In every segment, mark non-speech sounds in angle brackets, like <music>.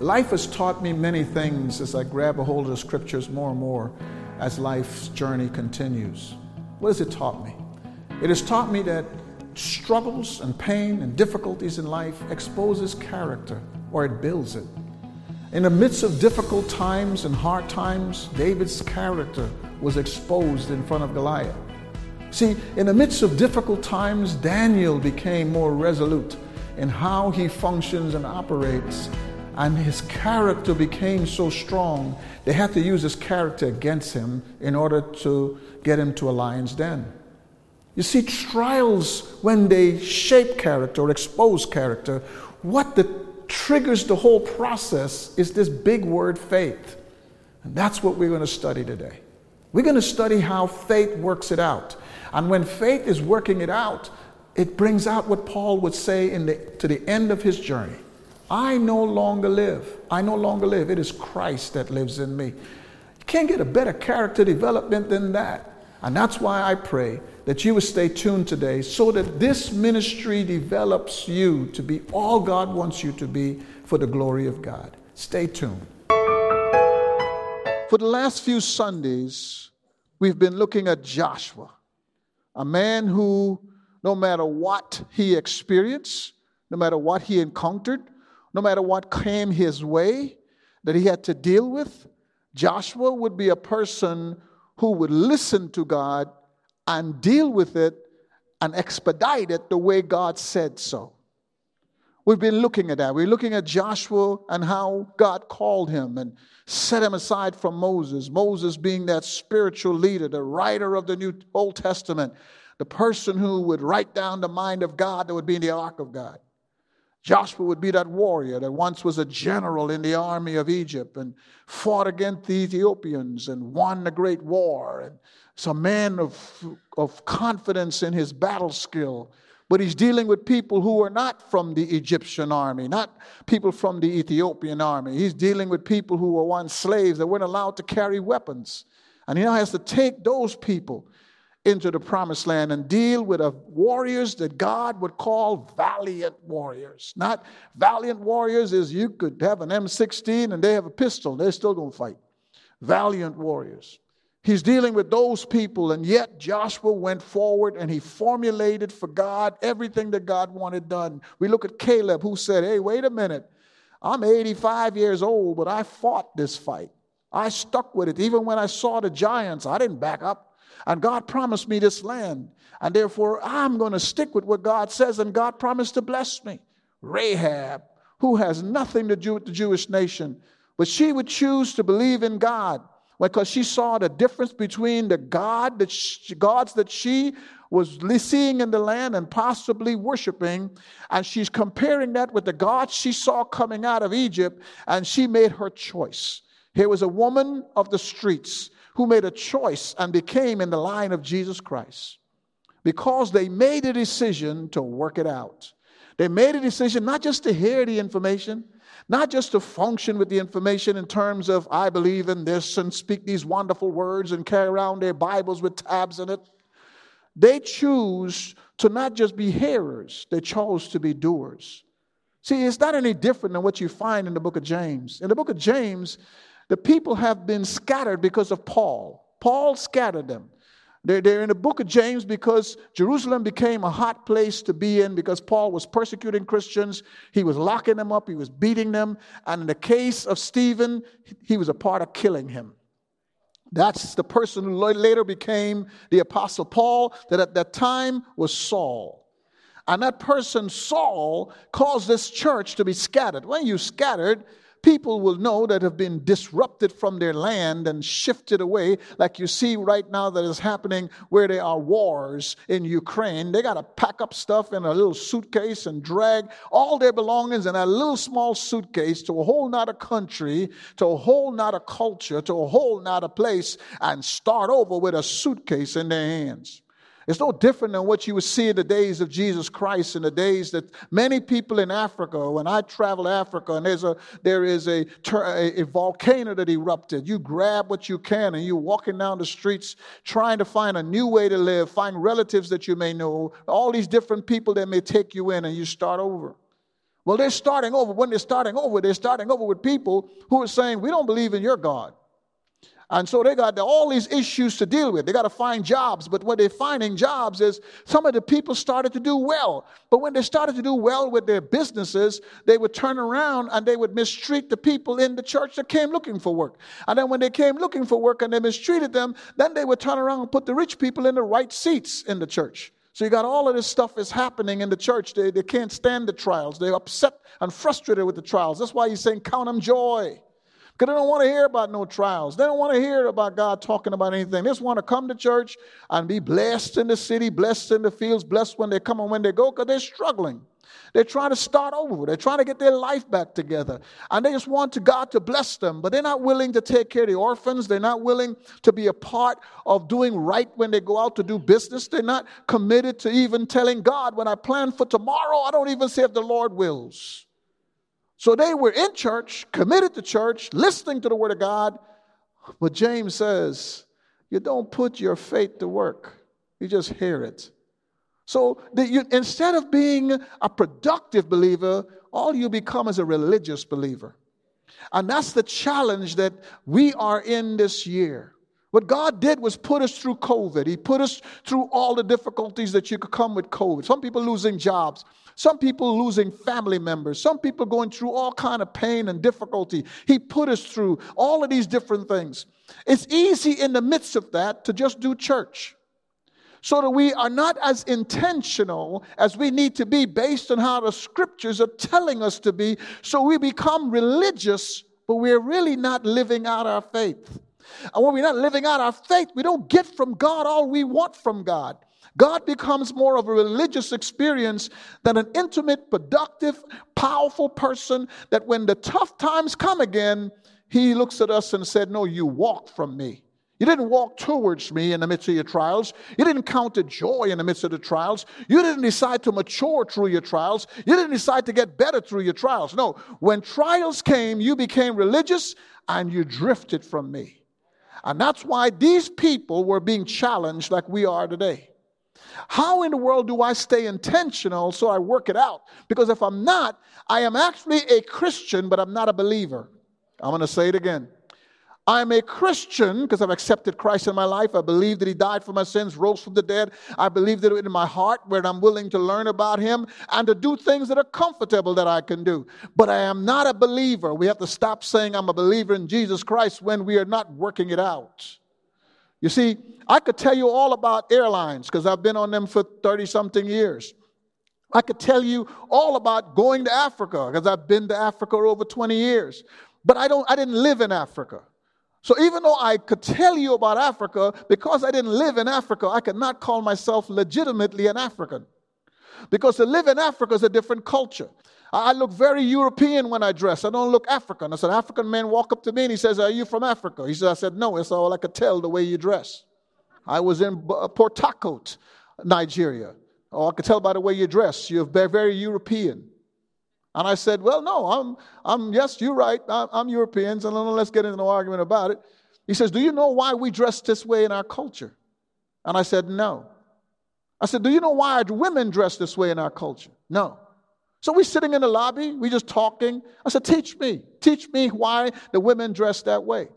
Life has taught me many things as I grab a hold of the scriptures more and more as life's journey continues. What has it taught me? It has taught me that struggles and pain and difficulties in life exposes character or it builds it. In the midst of difficult times and hard times, David's character was exposed in front of Goliath. See, in the midst of difficult times, Daniel became more resolute in how he functions and operates, and his character became so strong, they had to use his character against him in order to get him to a lion's den. You see, trials, when they shape character or expose character, what the triggers the whole process is this big word faith. And that's what we're going to study today. We're going to study how faith works it out. And when faith is working it out, it brings out what Paul would say the, to the end of his journey. I no longer live. I no longer live. It is Christ that lives in me. You can't get a better character development than that. And that's why I pray that you would stay tuned today so that this ministry develops you to be all God wants you to be for the glory of God. Stay tuned. For the last few Sundays, we've been looking at Joshua, a man who, no matter what he experienced, no matter what he encountered, no matter what came his way that he had to deal with, Joshua would be a person who would listen to God and deal with it and expedite it the way God said so. We've been looking at that. We're looking at Joshua and how God called him and set him aside from Moses. Moses being that spiritual leader, the writer of the New Old Testament, the person who would write down the mind of God that would be in the ark of God. Joshua would be that warrior that once was a general in the army of Egypt and fought against the Ethiopians and won the great war. And it's a man of, of confidence in his battle skill. But he's dealing with people who are not from the Egyptian army, not people from the Ethiopian army. He's dealing with people who were once slaves that weren't allowed to carry weapons. And he now has to take those people into the promised land and deal with a warriors that God would call valiant warriors. Not valiant warriors is you could have an M16 and they have a pistol, they're still going to fight. Valiant warriors. He's dealing with those people, and yet Joshua went forward and he formulated for God everything that God wanted done. We look at Caleb, who said, Hey, wait a minute. I'm 85 years old, but I fought this fight. I stuck with it. Even when I saw the giants, I didn't back up. And God promised me this land. And therefore, I'm going to stick with what God says, and God promised to bless me. Rahab, who has nothing to do with the Jewish nation, but she would choose to believe in God because she saw the difference between the God that she, gods that she was seeing in the land and possibly worshiping, and she's comparing that with the gods she saw coming out of Egypt, and she made her choice. Here was a woman of the streets who made a choice and became in the line of Jesus Christ because they made a decision to work it out. They made a decision not just to hear the information, not just to function with the information in terms of, I believe in this and speak these wonderful words and carry around their Bibles with tabs in it. They choose to not just be hearers, they chose to be doers. See, it's not any different than what you find in the book of James. In the book of James, the people have been scattered because of Paul. Paul scattered them. They're, they're in the book of James because Jerusalem became a hot place to be in because Paul was persecuting Christians. He was locking them up, he was beating them. And in the case of Stephen, he was a part of killing him. That's the person who later became the Apostle Paul, that at that time was Saul. And that person, Saul, caused this church to be scattered. When you scattered, people will know that have been disrupted from their land and shifted away, like you see right now that is happening where there are wars in Ukraine. They got to pack up stuff in a little suitcase and drag all their belongings in a little small suitcase to a whole nother country, to a whole nother culture, to a whole nother place, and start over with a suitcase in their hands. It's no different than what you would see in the days of Jesus Christ, in the days that many people in Africa, when I travel to Africa and there's a, there is a, a, a volcano that erupted, you grab what you can and you're walking down the streets trying to find a new way to live, find relatives that you may know, all these different people that may take you in, and you start over. Well, they're starting over. When they're starting over, they're starting over with people who are saying, We don't believe in your God. And so they got all these issues to deal with. They got to find jobs. But what they're finding jobs is some of the people started to do well. But when they started to do well with their businesses, they would turn around and they would mistreat the people in the church that came looking for work. And then when they came looking for work and they mistreated them, then they would turn around and put the rich people in the right seats in the church. So you got all of this stuff is happening in the church. They, they can't stand the trials. They're upset and frustrated with the trials. That's why he's saying, count them joy. Because they don't want to hear about no trials. They don't want to hear about God talking about anything. They just want to come to church and be blessed in the city, blessed in the fields, blessed when they come and when they go, because they're struggling. They're trying to start over. They're trying to get their life back together. And they just want to God to bless them, but they're not willing to take care of the orphans. They're not willing to be a part of doing right when they go out to do business. They're not committed to even telling God, when I plan for tomorrow, I don't even say if the Lord wills. So they were in church, committed to church, listening to the word of God. But James says, you don't put your faith to work, you just hear it. So you, instead of being a productive believer, all you become is a religious believer. And that's the challenge that we are in this year. What God did was put us through COVID. He put us through all the difficulties that you could come with COVID. Some people losing jobs, some people losing family members, some people going through all kind of pain and difficulty. He put us through all of these different things. It's easy in the midst of that to just do church. So that we are not as intentional as we need to be based on how the scriptures are telling us to be. So we become religious, but we're really not living out our faith. And when we're not living out our faith, we don't get from God all we want from God. God becomes more of a religious experience than an intimate, productive, powerful person that when the tough times come again, he looks at us and said, No, you walk from me. You didn't walk towards me in the midst of your trials. You didn't count the joy in the midst of the trials. You didn't decide to mature through your trials. You didn't decide to get better through your trials. No, when trials came, you became religious and you drifted from me. And that's why these people were being challenged like we are today. How in the world do I stay intentional so I work it out? Because if I'm not, I am actually a Christian, but I'm not a believer. I'm going to say it again. I'm a Christian because I've accepted Christ in my life. I believe that He died for my sins, rose from the dead. I believe that in my heart where I'm willing to learn about Him and to do things that are comfortable that I can do. But I am not a believer. We have to stop saying I'm a believer in Jesus Christ when we are not working it out. You see, I could tell you all about airlines because I've been on them for 30 something years. I could tell you all about going to Africa because I've been to Africa over 20 years. But I don't I didn't live in Africa. So even though I could tell you about Africa, because I didn't live in Africa, I could not call myself legitimately an African. Because to live in Africa is a different culture. I look very European when I dress. I don't look African. I said, African man walk up to me and he says, Are you from Africa? He said, I said, No, it's all I could tell the way you dress. I was in uh, Port Harcourt, Nigeria. Oh, I could tell by the way you dress. You're very European. And I said, Well, no, I'm, I'm yes, you're right. I'm, I'm and let's get into no argument about it. He says, Do you know why we dress this way in our culture? And I said, No. I said, Do you know why women dress this way in our culture? No. So we're sitting in the lobby, we're just talking. I said, Teach me. Teach me why the women dress that way.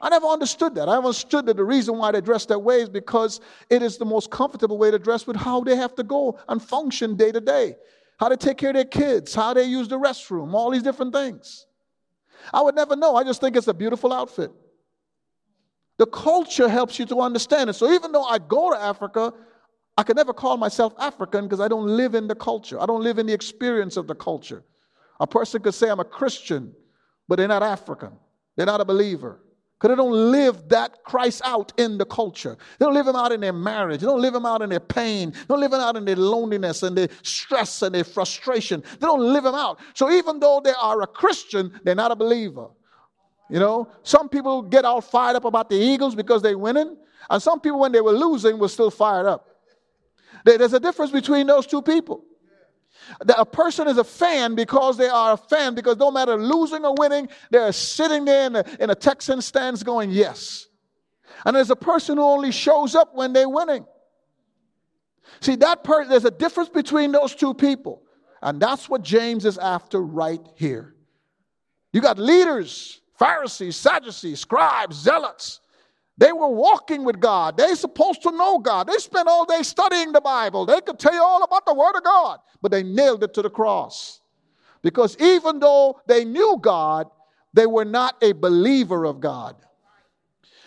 I never understood that. I understood that the reason why they dress that way is because it is the most comfortable way to dress with how they have to go and function day to day how they take care of their kids, how they use the restroom, all these different things. I would never know. I just think it's a beautiful outfit. The culture helps you to understand it. So even though I go to Africa, I can never call myself African because I don't live in the culture. I don't live in the experience of the culture. A person could say I'm a Christian, but they're not African. They're not a believer. Because they don't live that Christ out in the culture. They don't live him out in their marriage. They don't live him out in their pain. They don't live him out in their loneliness and their stress and their frustration. They don't live him out. So even though they are a Christian, they're not a believer. You know, some people get all fired up about the Eagles because they're winning, and some people, when they were losing, were still fired up. There's a difference between those two people. A person is a fan because they are a fan, because no matter losing or winning, they're sitting there in a, in a Texan stands going, yes. And there's a person who only shows up when they're winning. See, that person, there's a difference between those two people. And that's what James is after right here. You got leaders, Pharisees, Sadducees, scribes, zealots. They were walking with God. They're supposed to know God. They spent all day studying the Bible. They could tell you all about the Word of God, but they nailed it to the cross. Because even though they knew God, they were not a believer of God.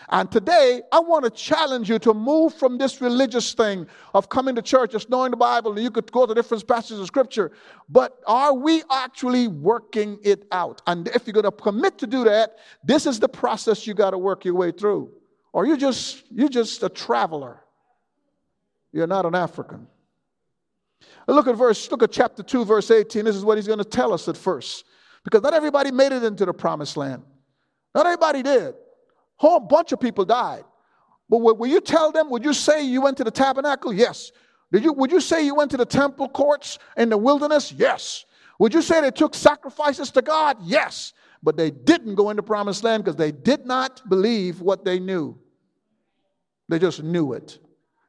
And today, I want to challenge you to move from this religious thing of coming to church, just knowing the Bible, and you could go to different passages of Scripture. But are we actually working it out? And if you're going to commit to do that, this is the process you got to work your way through. Or you just you're just a traveler. You're not an African. Look at verse, look at chapter 2, verse 18. This is what he's going to tell us at first. Because not everybody made it into the promised land. Not everybody did A whole bunch of people died. But will you tell them, would you say you went to the tabernacle? Yes. Did you, would you say you went to the temple courts in the wilderness? Yes. Would you say they took sacrifices to God? Yes. But they didn't go into promised land because they did not believe what they knew. They just knew it.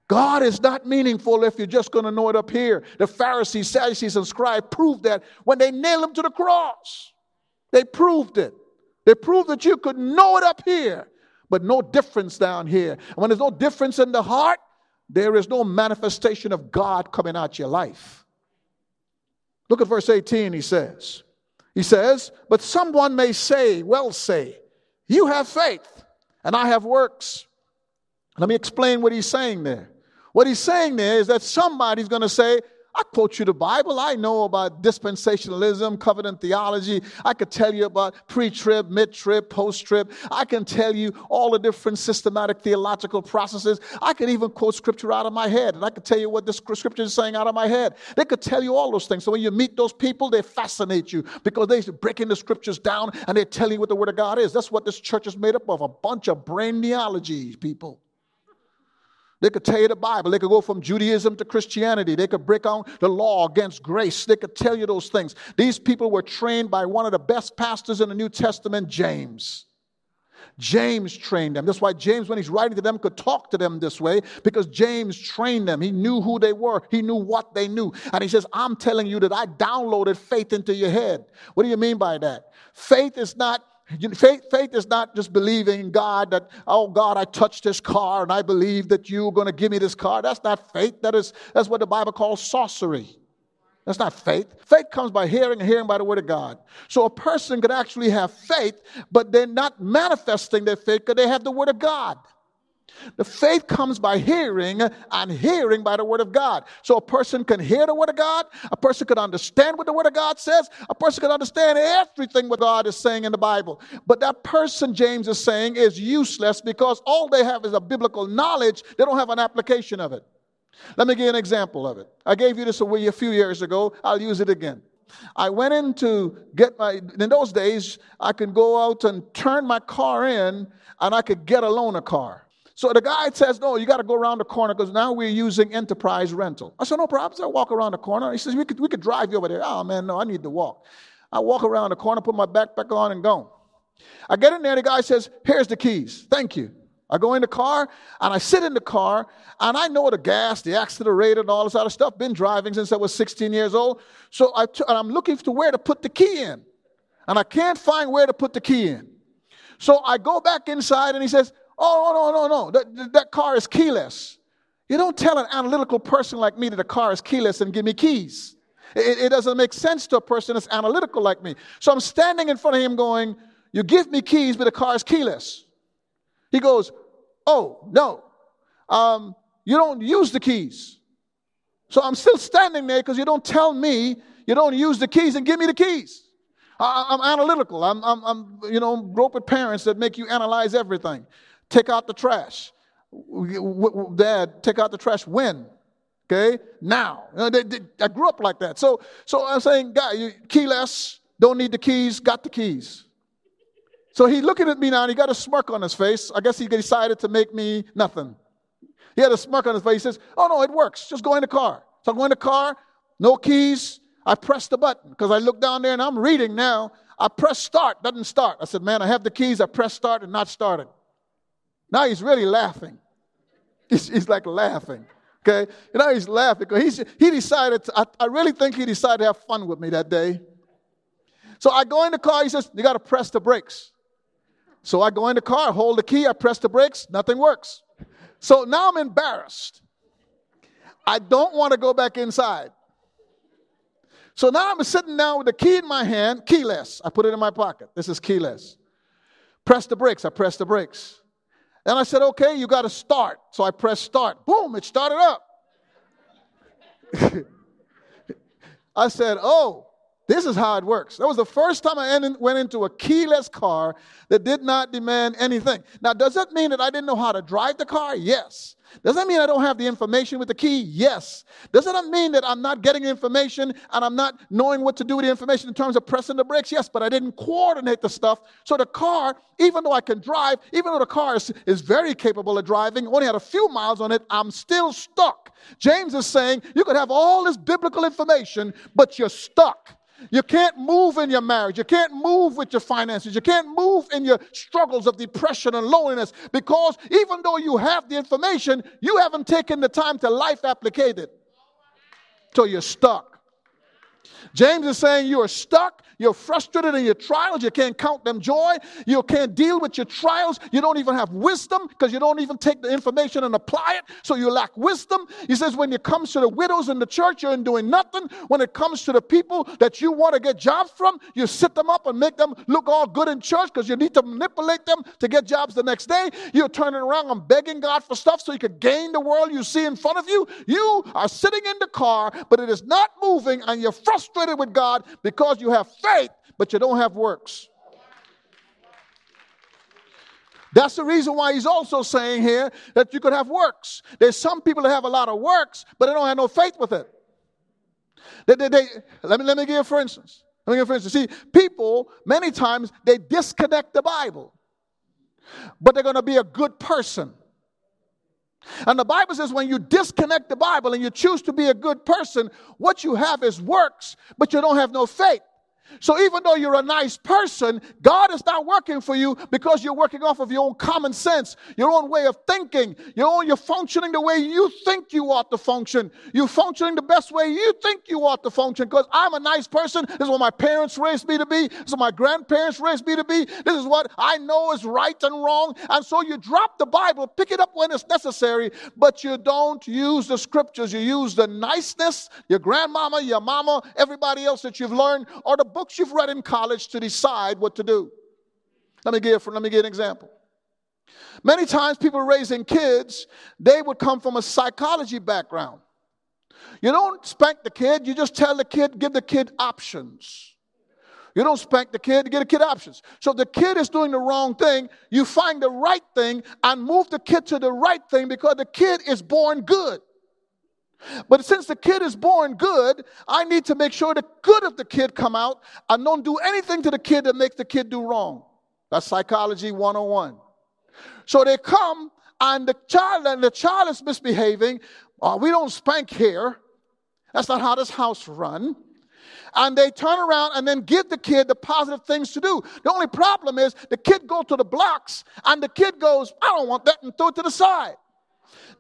God is not meaningful if you're just going to know it up here. The Pharisees, Sadducees, and scribes proved that when they nailed him to the cross. They proved it. They proved that you could know it up here but no difference down here. And when there's no difference in the heart, there is no manifestation of God coming out your life. Look at verse 18, he says. He says, But someone may say, well say, you have faith, and I have works. Let me explain what he's saying there. What he's saying there is that somebody's going to say, I quote you the Bible. I know about dispensationalism, covenant theology. I could tell you about pre trib, mid trib, post trib. I can tell you all the different systematic theological processes. I could even quote scripture out of my head, and I could tell you what the scripture is saying out of my head. They could tell you all those things. So when you meet those people, they fascinate you because they're breaking the scriptures down and they tell you what the Word of God is. That's what this church is made up of a bunch of brain theology people. They could tell you the Bible. They could go from Judaism to Christianity. They could break out the law against grace. They could tell you those things. These people were trained by one of the best pastors in the New Testament, James. James trained them. That's why James, when he's writing to them, could talk to them this way because James trained them. He knew who they were, he knew what they knew. And he says, I'm telling you that I downloaded faith into your head. What do you mean by that? Faith is not Faith, faith is not just believing in God that, oh God, I touched this car and I believe that you're going to give me this car. That's not faith. That is, that's what the Bible calls sorcery. That's not faith. Faith comes by hearing and hearing by the word of God. So a person could actually have faith, but they're not manifesting their faith because they have the word of God. The faith comes by hearing and hearing by the word of God. So a person can hear the word of God, a person can understand what the word of God says, a person can understand everything what God is saying in the Bible. But that person, James is saying, is useless because all they have is a biblical knowledge, they don't have an application of it. Let me give you an example of it. I gave you this a few years ago, I'll use it again. I went in to get my, in those days, I could go out and turn my car in and I could get a loaner car. So the guy says, No, you got to go around the corner because now we're using enterprise rental. I said, No problem. I walk around the corner. He says, we could, we could drive you over there. Oh, man, no, I need to walk. I walk around the corner, put my backpack on, and go. I get in there. The guy says, Here's the keys. Thank you. I go in the car and I sit in the car and I know the gas, the accelerator, and all this other stuff. Been driving since I was 16 years old. So I'm looking to where to put the key in. And I can't find where to put the key in. So I go back inside and he says, Oh, no, no, no. That, that car is keyless. You don't tell an analytical person like me that a car is keyless and give me keys. It, it, doesn't make sense to a person that's analytical like me. So I'm standing in front of him going, You give me keys, but the car is keyless. He goes, Oh, no. Um, you don't use the keys. So I'm still standing there because you don't tell me you don't use the keys and give me the keys. I, am analytical. I'm, I'm, I'm, you know, with parents that make you analyze everything. Take out the trash. Dad, take out the trash when? Okay, now. I grew up like that. So, so I'm saying, guy, you keyless, don't need the keys, got the keys. So he's looking at me now and he got a smirk on his face. I guess he decided to make me nothing. He had a smirk on his face. He says, Oh, no, it works. Just go in the car. So I go in the car, no keys. I press the button because I look down there and I'm reading now. I press start, doesn't start. I said, Man, I have the keys. I press start and not starting. Now he's really laughing. He's, he's like laughing. Okay? You know, he's laughing because he's, he decided, to, I, I really think he decided to have fun with me that day. So I go in the car, he says, You got to press the brakes. So I go in the car, hold the key, I press the brakes, nothing works. So now I'm embarrassed. I don't want to go back inside. So now I'm sitting down with the key in my hand, keyless. I put it in my pocket. This is keyless. Press the brakes. I press the brakes. And I said, okay, you got to start. So I pressed start. Boom, it started up. <laughs> I said, oh, this is how it works. That was the first time I went into a keyless car that did not demand anything. Now, does that mean that I didn't know how to drive the car? Yes. Does that mean I don't have the information with the key? Yes. Does that mean that I'm not getting information and I'm not knowing what to do with the information in terms of pressing the brakes? Yes, but I didn't coordinate the stuff. So the car, even though I can drive, even though the car is, is very capable of driving, only had a few miles on it, I'm still stuck. James is saying you could have all this biblical information, but you're stuck. You can't move in your marriage. You can't move with your finances. You can't move in your struggles of depression and loneliness because even though you have the information, you haven't taken the time to life applicate it. So you're stuck. James is saying you are stuck you're frustrated in your trials. You can't count them joy. You can't deal with your trials. You don't even have wisdom because you don't even take the information and apply it. So you lack wisdom. He says, when it comes to the widows in the church, you're doing nothing. When it comes to the people that you want to get jobs from, you sit them up and make them look all good in church because you need to manipulate them to get jobs the next day. You're turning around and begging God for stuff so you can gain the world you see in front of you. You are sitting in the car, but it is not moving, and you're frustrated with God because you have faith, but you don't have works. That's the reason why he's also saying here that you could have works. There's some people that have a lot of works, but they don't have no faith with it. They, they, they, let, me, let me give you for instance. Let me give you for instance. See, people, many times, they disconnect the Bible, but they're going to be a good person. And the Bible says when you disconnect the Bible and you choose to be a good person, what you have is works, but you don't have no faith. So even though you're a nice person, God is not working for you because you're working off of your own common sense, your own way of thinking. Your own, you're functioning the way you think you ought to function. You're functioning the best way you think you ought to function because I'm a nice person. This is what my parents raised me to be. This is what my grandparents raised me to be. This is what I know is right and wrong. And so you drop the Bible, pick it up when it's necessary, but you don't use the scriptures. You use the niceness, your grandmama, your mama, everybody else that you've learned, or the books you've read in college to decide what to do. Let me give, let me give an example. Many times, people raising kids, they would come from a psychology background. You don't spank the kid, you just tell the kid, give the kid options. You don't spank the kid, give the kid options. So the kid is doing the wrong thing, you find the right thing and move the kid to the right thing because the kid is born good. But since the kid is born good, I need to make sure the good of the kid come out and don't do anything to the kid that makes the kid do wrong. That's psychology 101. So they come and the child and the child is misbehaving. Oh, we don't spank here. That's not how this house run. And they turn around and then give the kid the positive things to do. The only problem is the kid go to the blocks and the kid goes, I don't want that and throw it to the side.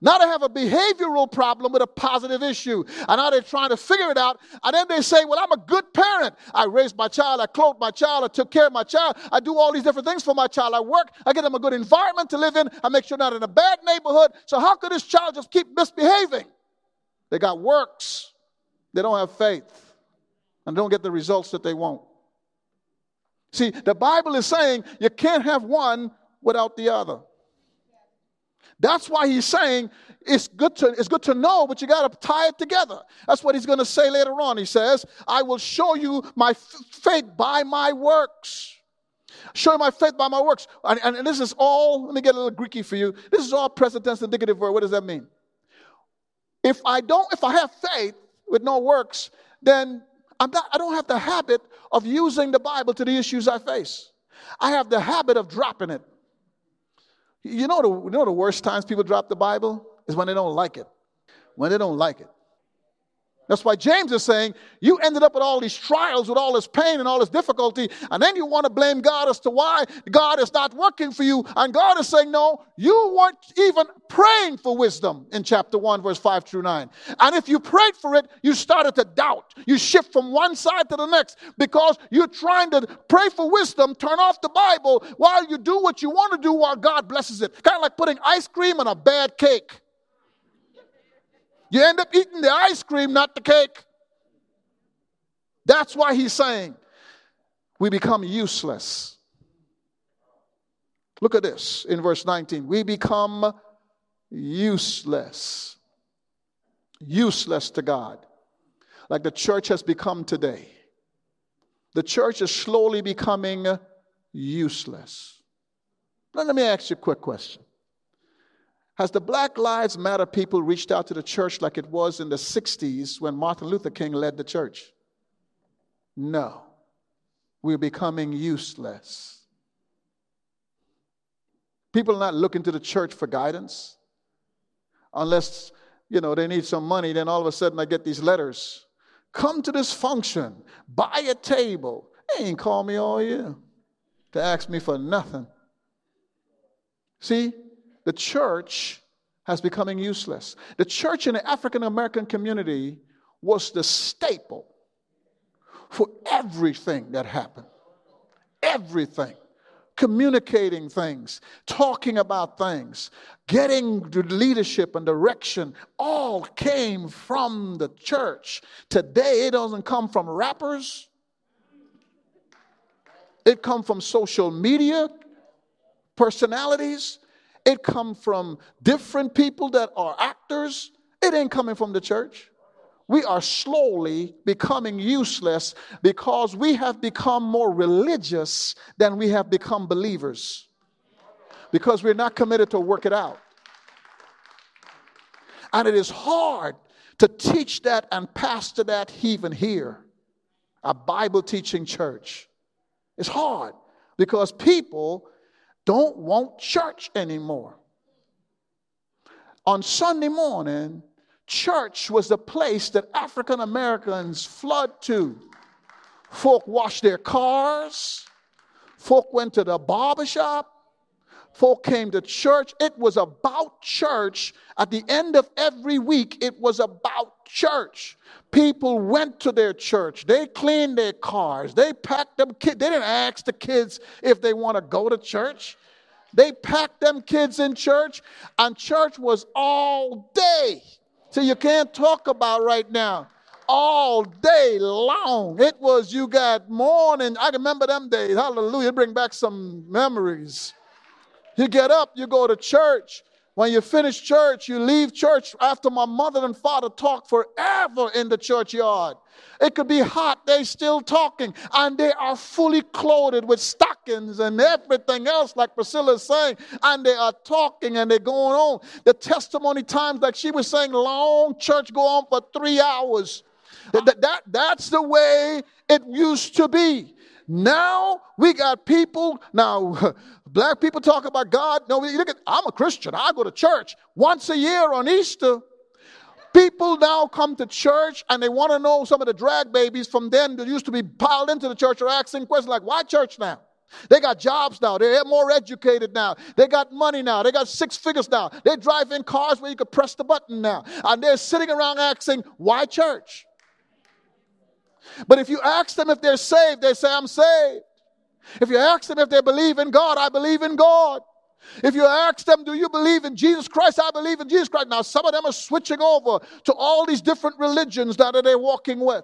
Now they have a behavioral problem with a positive issue. And now they're trying to figure it out. And then they say, Well, I'm a good parent. I raised my child, I clothed my child, I took care of my child, I do all these different things for my child. I work, I get them a good environment to live in, I make sure not in a bad neighborhood. So how could this child just keep misbehaving? They got works, they don't have faith, and don't get the results that they want. See, the Bible is saying you can't have one without the other. That's why he's saying it's good to, it's good to know, but you got to tie it together. That's what he's going to say later on. He says, I will show you my f- faith by my works. Show you my faith by my works. And, and, and, this is all, let me get a little Greeky for you. This is all present tense indicative verb. What does that mean? If I don't, if I have faith with no works, then I'm not, I don't have the habit of using the Bible to the issues I face. I have the habit of dropping it. You know, the, you know the worst times people drop the Bible is when they don't like it. When they don't like it. That's why James is saying, you ended up with all these trials, with all this pain and all this difficulty, and then you want to blame God as to why God is not working for you. And God is saying, no, you weren't even praying for wisdom in chapter 1, verse 5 through 9. And if you prayed for it, you started to doubt. You shift from one side to the next because you're trying to pray for wisdom, turn off the Bible while you do what you want to do while God blesses it. Kind of like putting ice cream on a bad cake. You end up eating the ice cream, not the cake. That's why he's saying we become useless. Look at this in verse 19. We become useless. Useless to God. Like the church has become today. The church is slowly becoming useless. Now, let me ask you a quick question. Has the Black Lives Matter people reached out to the church like it was in the 60s when Martin Luther King led the church? No. We're becoming useless. People are not looking to the church for guidance. Unless, you know, they need some money, then all of a sudden I get these letters. Come to this function, buy a table. They ain't call me all year to ask me for nothing. See, the church has becoming useless. The church in the African American community was the staple for everything that happened. Everything. Communicating things, talking about things, getting the leadership and direction all came from the church. Today, it doesn't come from rappers, it comes from social media personalities it come from different people that are actors. It ain't coming from the church. We are slowly becoming useless because we have become more religious than we have become believers. Because we're not committed to work it out. And it is hard to teach that and pastor that even here, a Bible teaching church. It's hard because people don't want church anymore. On Sunday morning, church was the place that African Americans flood to. Folk washed their cars, folk went to the barbershop, folk came to church. It was about church. At the end of every week, it was about church. People went to their church. They cleaned their cars. They packed them kids. They didn't ask the kids if they want to go to church. They packed them kids in church, and church was all day. So you can't talk about right now. All day long. It was you got morning. I remember them days. Hallelujah. Bring back some memories. You get up, you go to church. When you finish church, you leave church after my mother and father talk forever in the churchyard. It could be hot, they still talking, and they are fully clothed with stockings and everything else, like Priscilla is saying, and they are talking and they're going on. The testimony times, like she was saying, long church go on for three hours. That, that, that's the way it used to be. Now we got people, now <laughs> black people talk about God. No, look at, I'm a Christian. I go to church once a year on Easter. People now come to church and they want to know some of the drag babies from then that used to be piled into the church are asking questions like, why church now? They got jobs now. They're more educated now. They got money now. They got six figures now. They drive in cars where you could press the button now. And they're sitting around asking, why church? But if you ask them if they're saved, they say, I'm saved. If you ask them if they believe in God, I believe in God. If you ask them, do you believe in Jesus Christ? I believe in Jesus Christ. Now, some of them are switching over to all these different religions that they're walking with.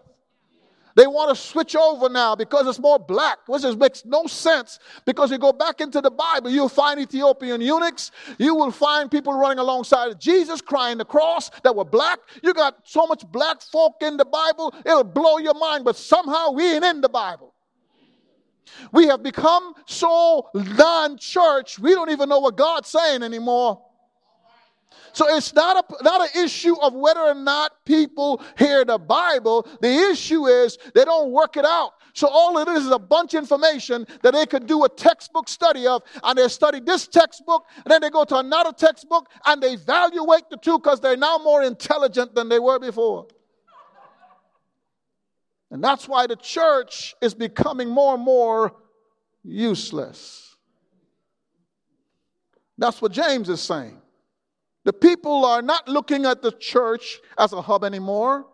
They want to switch over now because it's more black, which makes no sense. Because you go back into the Bible, you'll find Ethiopian eunuchs. You will find people running alongside of Jesus crying the cross that were black. You got so much black folk in the Bible, it'll blow your mind. But somehow we ain't in the Bible. We have become so non church, we don't even know what God's saying anymore. So it's not a not an issue of whether or not people hear the Bible. The issue is they don't work it out. So all it is is a bunch of information that they could do a textbook study of, and they study this textbook, and then they go to another textbook and they evaluate the two because they're now more intelligent than they were before. And that's why the church is becoming more and more useless. That's what James is saying. The people are not looking at the church as a hub anymore.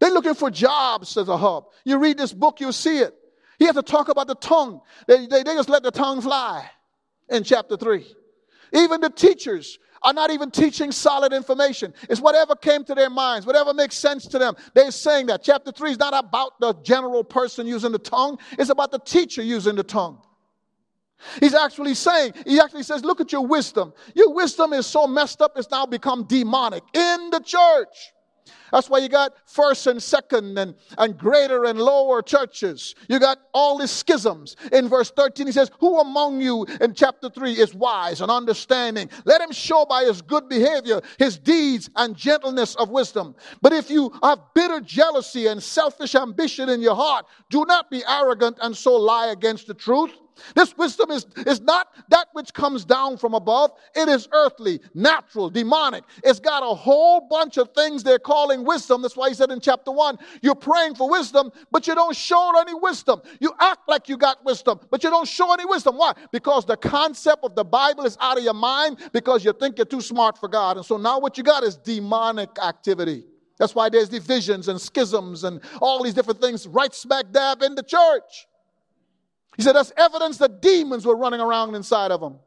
They're looking for jobs as a hub. You read this book, you see it. He has to talk about the tongue. They, they, they just let the tongue fly in chapter 3. Even the teachers are not even teaching solid information. It's whatever came to their minds, whatever makes sense to them. They're saying that. Chapter 3 is not about the general person using the tongue, it's about the teacher using the tongue. He's actually saying, he actually says, look at your wisdom. Your wisdom is so messed up, it's now become demonic in the church. That's why you got first and second and, and greater and lower churches. You got all these schisms. In verse 13, he says, Who among you in chapter 3 is wise and understanding? Let him show by his good behavior, his deeds, and gentleness of wisdom. But if you have bitter jealousy and selfish ambition in your heart, do not be arrogant and so lie against the truth. This wisdom is, is not that which comes down from above. It is earthly, natural, demonic. It's got a whole bunch of things they're calling wisdom. That's why he said in chapter 1, you're praying for wisdom, but you don't show any wisdom. You act like you got wisdom, but you don't show any wisdom. Why? Because the concept of the Bible is out of your mind because you think you're too smart for God. And so now what you got is demonic activity. That's why there's divisions and schisms and all these different things right smack dab in the church. He said that's evidence that demons were running around inside of them.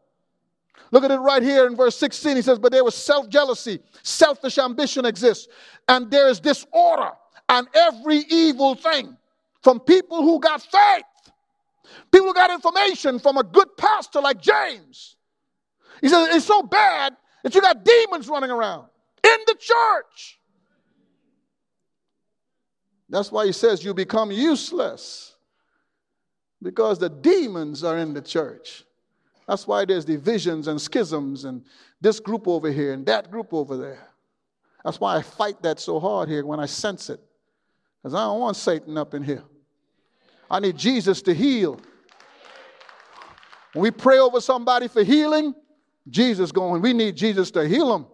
Look at it right here in verse 16. He says, But there was self jealousy, selfish ambition exists, and there is disorder and every evil thing from people who got faith. People who got information from a good pastor like James. He says, It's so bad that you got demons running around in the church. That's why he says you become useless because the demons are in the church. That's why there's divisions and schisms and this group over here and that group over there. That's why I fight that so hard here when I sense it. Because I don't want Satan up in here. I need Jesus to heal. When we pray over somebody for healing, Jesus going, we need Jesus to heal them.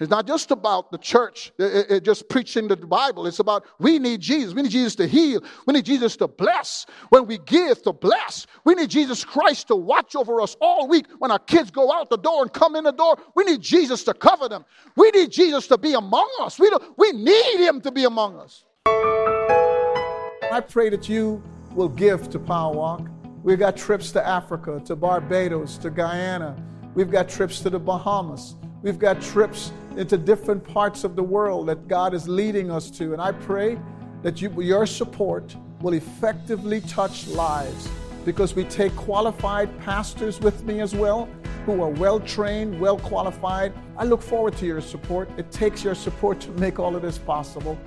It's not just about the church it, it, just preaching the Bible. It's about we need Jesus. We need Jesus to heal. We need Jesus to bless. When we give, to bless. We need Jesus Christ to watch over us all week. When our kids go out the door and come in the door, we need Jesus to cover them. We need Jesus to be among us. We, we need Him to be among us. I pray that you will give to Power Walk. We've got trips to Africa, to Barbados, to Guyana. We've got trips to the Bahamas. We've got trips into different parts of the world that God is leading us to. And I pray that you, your support will effectively touch lives because we take qualified pastors with me as well who are well trained, well qualified. I look forward to your support. It takes your support to make all of this possible.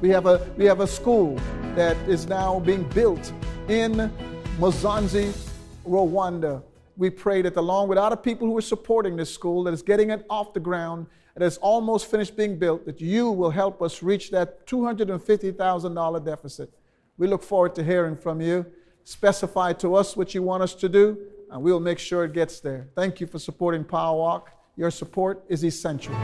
We have a, we have a school that is now being built in Musanze, Rwanda we pray that along with other people who are supporting this school, that is getting it off the ground, that is almost finished being built, that you will help us reach that $250,000 deficit. We look forward to hearing from you. Specify to us what you want us to do, and we'll make sure it gets there. Thank you for supporting Power Walk. Your support is essential.